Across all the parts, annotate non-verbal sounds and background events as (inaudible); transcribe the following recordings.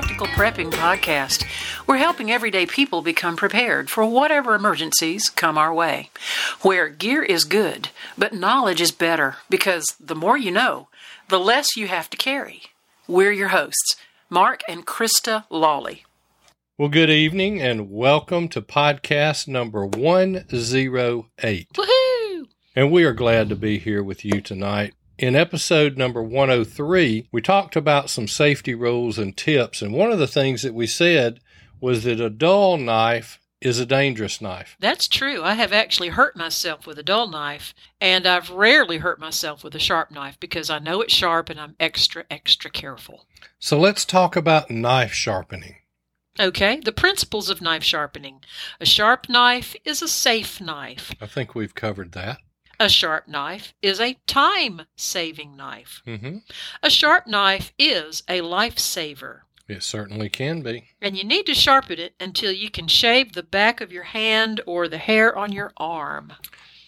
Practical Prepping Podcast. We're helping everyday people become prepared for whatever emergencies come our way. Where gear is good, but knowledge is better because the more you know, the less you have to carry. We're your hosts, Mark and Krista Lawley. Well, good evening and welcome to podcast number 108. Woohoo! And we are glad to be here with you tonight. In episode number 103, we talked about some safety rules and tips. And one of the things that we said was that a dull knife is a dangerous knife. That's true. I have actually hurt myself with a dull knife, and I've rarely hurt myself with a sharp knife because I know it's sharp and I'm extra, extra careful. So let's talk about knife sharpening. Okay, the principles of knife sharpening. A sharp knife is a safe knife. I think we've covered that. A sharp knife is a time saving knife. hmm A sharp knife is a lifesaver. It certainly can be. And you need to sharpen it until you can shave the back of your hand or the hair on your arm.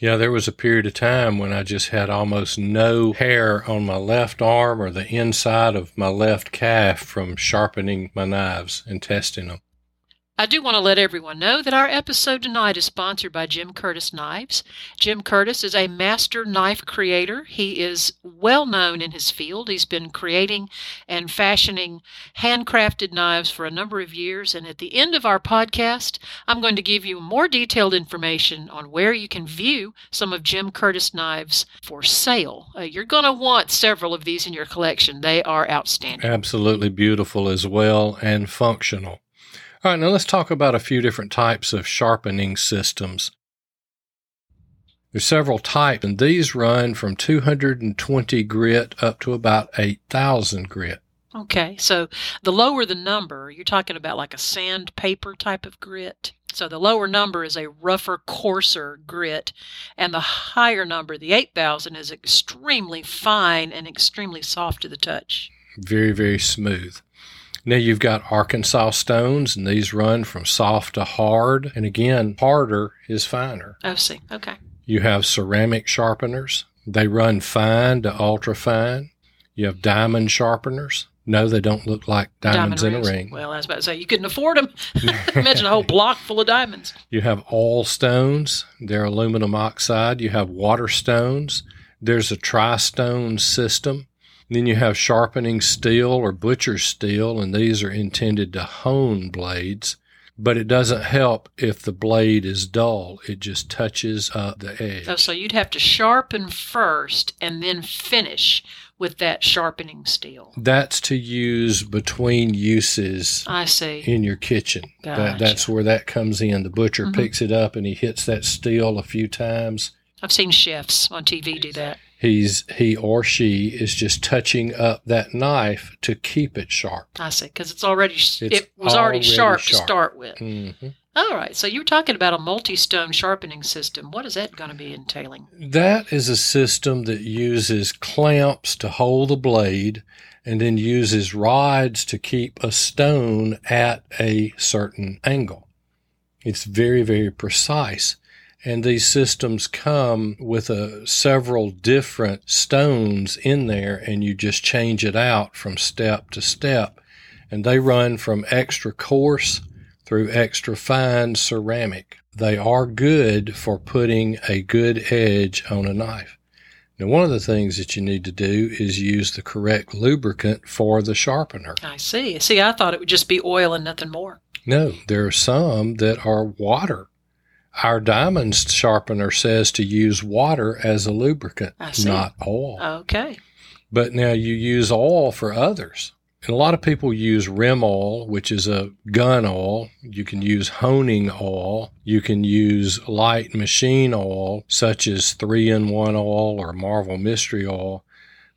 Yeah, there was a period of time when I just had almost no hair on my left arm or the inside of my left calf from sharpening my knives and testing them. I do want to let everyone know that our episode tonight is sponsored by Jim Curtis Knives. Jim Curtis is a master knife creator. He is well known in his field. He's been creating and fashioning handcrafted knives for a number of years. And at the end of our podcast, I'm going to give you more detailed information on where you can view some of Jim Curtis knives for sale. Uh, you're going to want several of these in your collection, they are outstanding. Absolutely beautiful as well and functional. All right, now let's talk about a few different types of sharpening systems. There's several types, and these run from 220 grit up to about 8,000 grit. Okay, so the lower the number, you're talking about like a sandpaper type of grit. So the lower number is a rougher, coarser grit, and the higher number, the 8000, is extremely fine and extremely soft to the touch. Very, very smooth. Now you've got Arkansas stones, and these run from soft to hard. And again, harder is finer. Oh, see. Okay. You have ceramic sharpeners. They run fine to ultra fine. You have diamond sharpeners. No, they don't look like diamonds Diamond in a ring. Well, I was about to say, you couldn't afford them. (laughs) Imagine a whole block full of diamonds. You have oil stones. They're aluminum oxide. You have water stones. There's a tri-stone system. Then you have sharpening steel or butcher's steel, and these are intended to hone blades. But it doesn't help if the blade is dull. It just touches up the edge. Oh, so you'd have to sharpen first and then finish with that sharpening steel. That's to use between uses I see. in your kitchen. That, that's where that comes in. The butcher Mhm. picks it up and he hits that steel a few times. I've seen chefs on TV do that. He's he or she is just touching up that knife to keep it sharp. I see, because it's already It's it was already, already sharp, to start with. hmm All right, so you were talking about a multi-stone sharpening system. What is that going to be entailing? That is a system that uses clamps to hold the blade and then uses rods to keep a stone at a certain angle. It's very, very precise. And these systems come with a, several different stones in there, and you just change it out from step to step. And they run from extra coarse through extra fine ceramic. They are good for putting a good edge on a knife. Now, one of the things that you need to do is use the correct lubricant for the sharpener. I see. See, I thought it would just be oil and nothing more. No, there are some that are water. Our diamond sharpener says to use water as a lubricant, not oil. Okay. But now you use oil for others. And a lot of people use Rem Oil, which is a gun oil. You can use honing oil. You can use light machine oil, such as 3 in 1 oil or Marvel Mystery oil.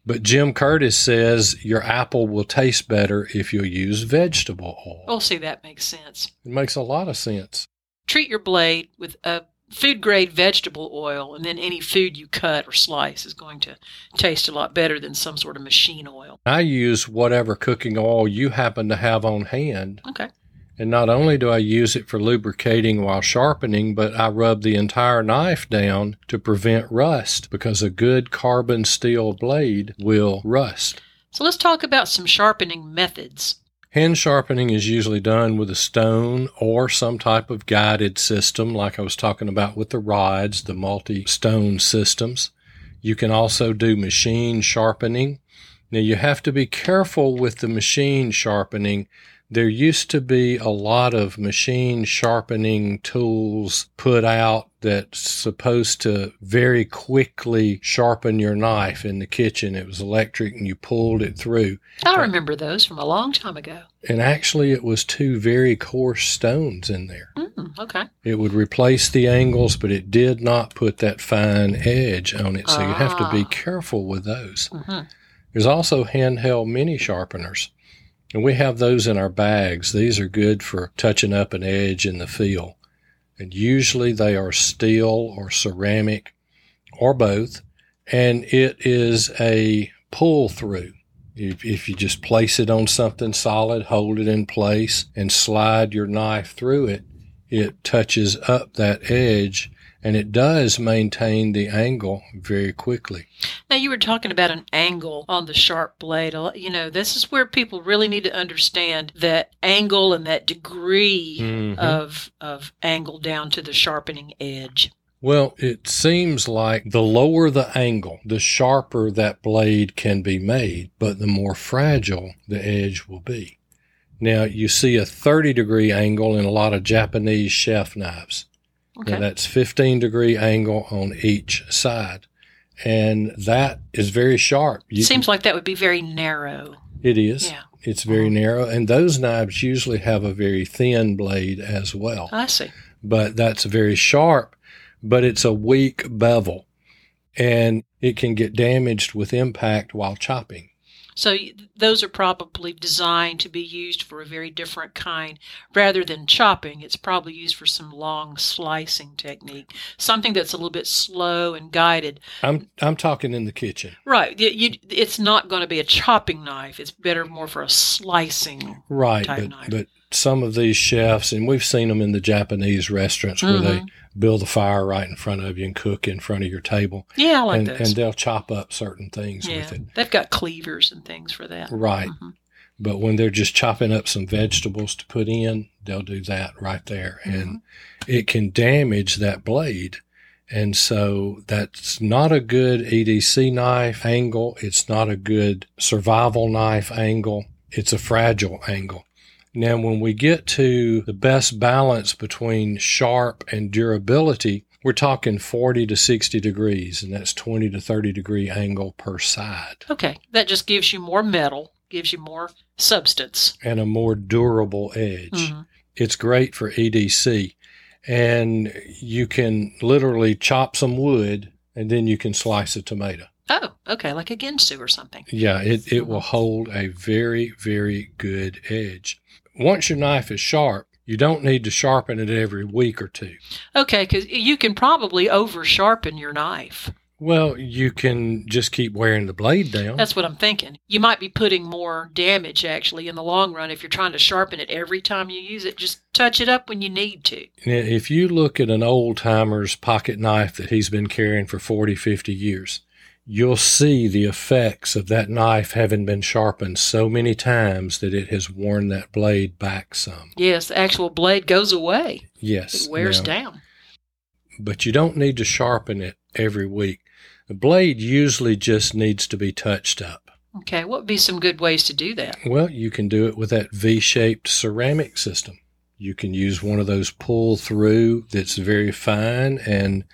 But Jim Curtis says your apple will taste better if you use vegetable oil. We'll see. That makes sense. It makes a lot of sense. Treat your blade with a food grade vegetable oil, and then any food you cut or slice is going to taste a lot better than some sort of machine oil. I use whatever cooking oil you happen to have on hand. Okay. And not only do I use it for lubricating while sharpening, but I rub the entire knife down to prevent rust because a good carbon steel blade will rust. So let's talk about some sharpening methods. Hand sharpening is usually done with a stone or some type of guided system, like I was talking about with the rods, the multi stone systems. You can also do machine sharpening. Now, you have to be careful with the machine sharpening there used to be a lot of machine sharpening tools put out that's supposed to very quickly sharpen your knife in the kitchen. It was electric and you pulled it through. I remember those from a long time ago. And actually, it was two very coarse stones in there. Mm, okay. It would replace the angles, but it did not put that fine edge on it. So you have to be Ah. careful with those. hmm There's also handheld mini sharpeners. And we have those in our bags. These are good for touching up an edge in the feel. And usually they are steel or ceramic or both. And it is a pull through. If, if you just place it on something solid, hold it in place, and slide your knife through it, it touches up that edge and it does maintain the angle very quickly. Now, you were talking about an angle on the sharp blade. You know, this is where people really need to understand that angle and that degree Mhm. of of angle down to the sharpening edge. Well, it seems like the lower the angle, the sharper that blade can be made, but the more fragile the edge will be. Now, you see a 30 degree angle in a lot of Japanese chef knives. Okay. Now, that's 15 degree angle on each side. And that is very sharp. You Seems like that would be very narrow. it is. Yeah. It's very uh-huh. narrow. And those knives usually have a very thin blade as well. I see. but that's very sharp, but it's a weak bevel and it can get damaged with impact while chopping. So those are probably designed to be used for a very different kind. Rather than chopping, it's probably used for some long slicing technique, something that's a little bit slow and guided. I'm I'm talking in the kitchen. Right. y- You, it's not going to be a chopping knife. It's better more for a slicing. Right, Type but knife. but some of these chefs and we've seen them in the Japanese restaurants where they Mhm. build a fire right in front of you and cook in front of your table Yeah, I like and those. and they'll chop up certain things yeah, with it. they've got cleavers and things for that. Right. Mhm. But when they're just chopping up some vegetables to put in, they'll do that right there. And it can damage that blade. And so that's not a good EDC knife angle. It's not a good survival knife angle. It's a fragile angle. Now, when we get to the best balance between sharp and durability, we're talking 40 to 60 degrees, and that's 20 to 30 degree angle per side. Okay, that just gives you more metal, gives you more substance. and a more durable edge. Mhm. It's great for EDC. And you can literally chop some wood and then you can slice a tomato. Oh, okay, like a ginsu or something. Yeah, it, it will hold a very, very good edge. Once your knife is sharp, you don't need to sharpen it every week or two. Okay, because you can probably over sharpen your knife. Well, you can just keep wearing the blade down. That's what I'm thinking. You might be putting more damage actually in the long run if you're trying to sharpen it every time you use it. Just touch it up when you need to. If you look at an old timer's pocket knife that he's been carrying for 40, 50 years, you'll see the effects of that knife having been sharpened so many times that it has worn that blade back some. Yes, the actual blade goes away. Yes. It wears now, down. But you don't need to sharpen it every week. The blade usually just needs to be touched up. Okay, what would be some good ways to do that? Well, you can do it with that V shaped ceramic system. You can use one of those pull through that's very fine and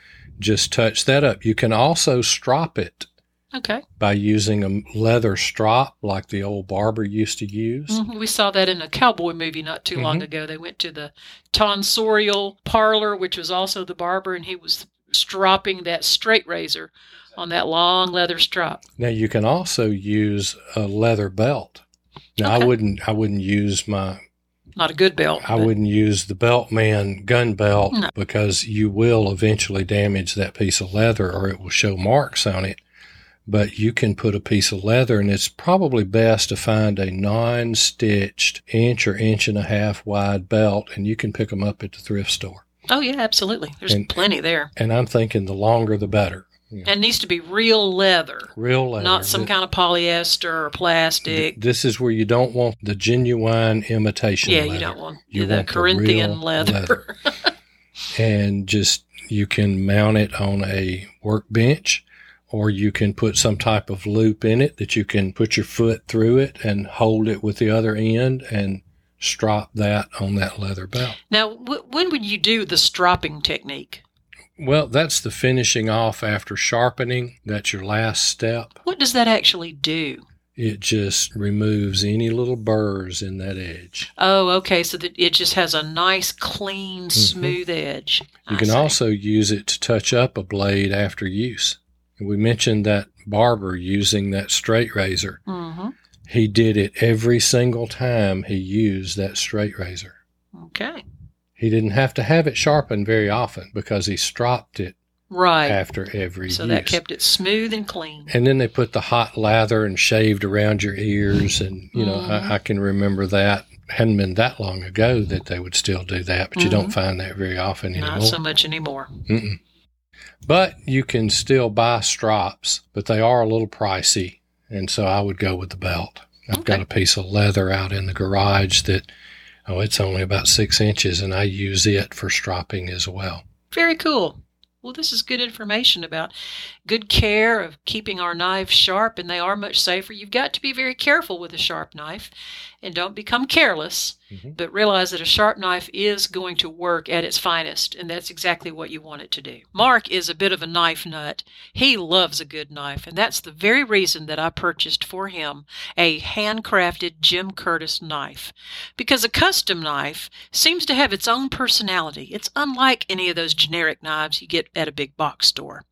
just touch that up. You can also strop it Okay. by using a leather strop like the old barber used to use. Mhm, We saw that in a cowboy movie not too long Mhm. ago. They went to the tonsorial parlor, which was also the barber, and he was stropping that straight razor on that long leather strop. Now you can also use a leather belt. Now Okay. I wouldn't I wouldn't use my Not a good belt. I but- wouldn't use the belt man gun belt No. because you will eventually damage that piece of leather or it will show marks on it. But you can put a piece of leather, and it's probably best to find a non stitched inch or inch and a half wide belt, and you can pick them up at the thrift store. Oh yeah, absolutely. There's And- plenty there. And I'm thinking the longer the better Yeah. And it needs to be real leather, Real leather. not some Th- kind of polyester or plastic. This is where you don't want the genuine imitation yeah, leather. you don't want You the want the Corinthian real leather. and just you can mount it on a workbench or you can put some type of loop in it that you can put your foot through it and hold it with the other end and strop that on that leather belt. now, w- when would you do the stropping technique? Well, that's the finishing off after sharpening. That's your last step. What does that actually do? It just removes any little burrs in that edge. Oh, okay. So that it just has a nice, clean, smooth edge. Mm-hmm. You I can see. also use it to touch up a blade after use. And we mentioned that barber using that straight razor. Mhm. He did it every single time he used that straight razor. Okay. He didn't have to have it sharpened very often because he stropped it Right. after every so use. that kept it smooth and clean. and then they put the hot lather and shaved around your ears. And, you know, Mhm. I, I can remember that. Hadn't been that long ago that they would still do that, but you don't Mhm. find that very often anymore. Not so much anymore. Mm-mm. But you can still buy strops, but they are a little pricey. And so I would go with the belt. I've got a piece of leather out in the garage that, oh, it's only about six inches, and I use it for stropping as well. Very cool. Well, this is good information about good care of keeping our knives sharp, and they are much safer. You've got to be very careful with a sharp knife and don't become careless, Mhm. but realize that a sharp knife is going to work at its finest, and that's exactly what you want it to do. Mark is a bit of a knife nut. He loves a good knife, and that's the very reason that I purchased for him a handcrafted Jim Curtis knife. Because a custom knife seems to have its own personality. It's unlike any of those generic knives you get at a big box store.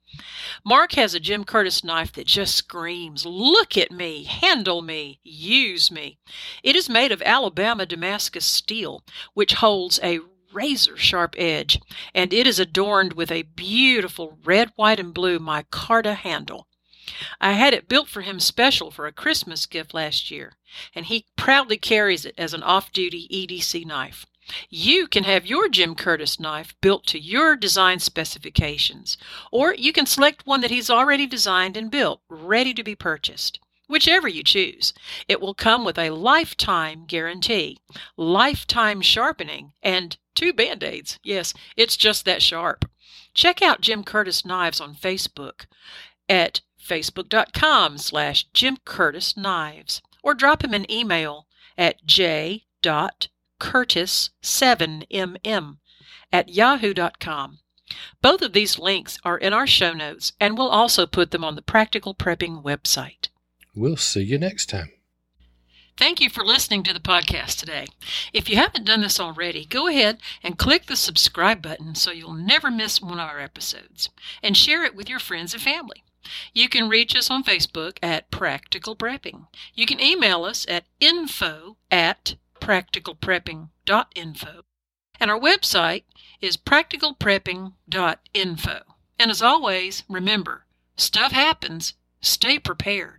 Mark has a Jim Curtis knife that just screams, Look at me, handle me, use me. It is made of Alabama Damascus steel, which holds a razor sharp edge, and it is adorned with a beautiful red, white, and blue micarta handle. I had it built for him special for a Christmas gift last year, and he proudly carries it as an off duty EDC knife. You can have your Jim Curtis knife built to your design specifications, or you can select one that he's already designed and built, ready to be purchased. Whichever you choose, it will come with a lifetime guarantee, lifetime sharpening, and two band aids. Yes, it's just that sharp. Check out Jim Curtis Knives on Facebook at facebook.com slash Jim Curtis Knives, or drop him an email at j.curtis7mm at yahoo.com. Both of these links are in our show notes, and we'll also put them on the Practical Prepping website. We'll see you next time. Thank you for listening to the podcast today. If you haven't done this already, go ahead and click the subscribe button so you'll never miss one of our episodes and share it with your friends and family. You can reach us on Facebook at Practical Prepping. You can email us at info at practicalprepping.info. And our website is practicalprepping.info. And as always, remember, stuff happens. Stay prepared.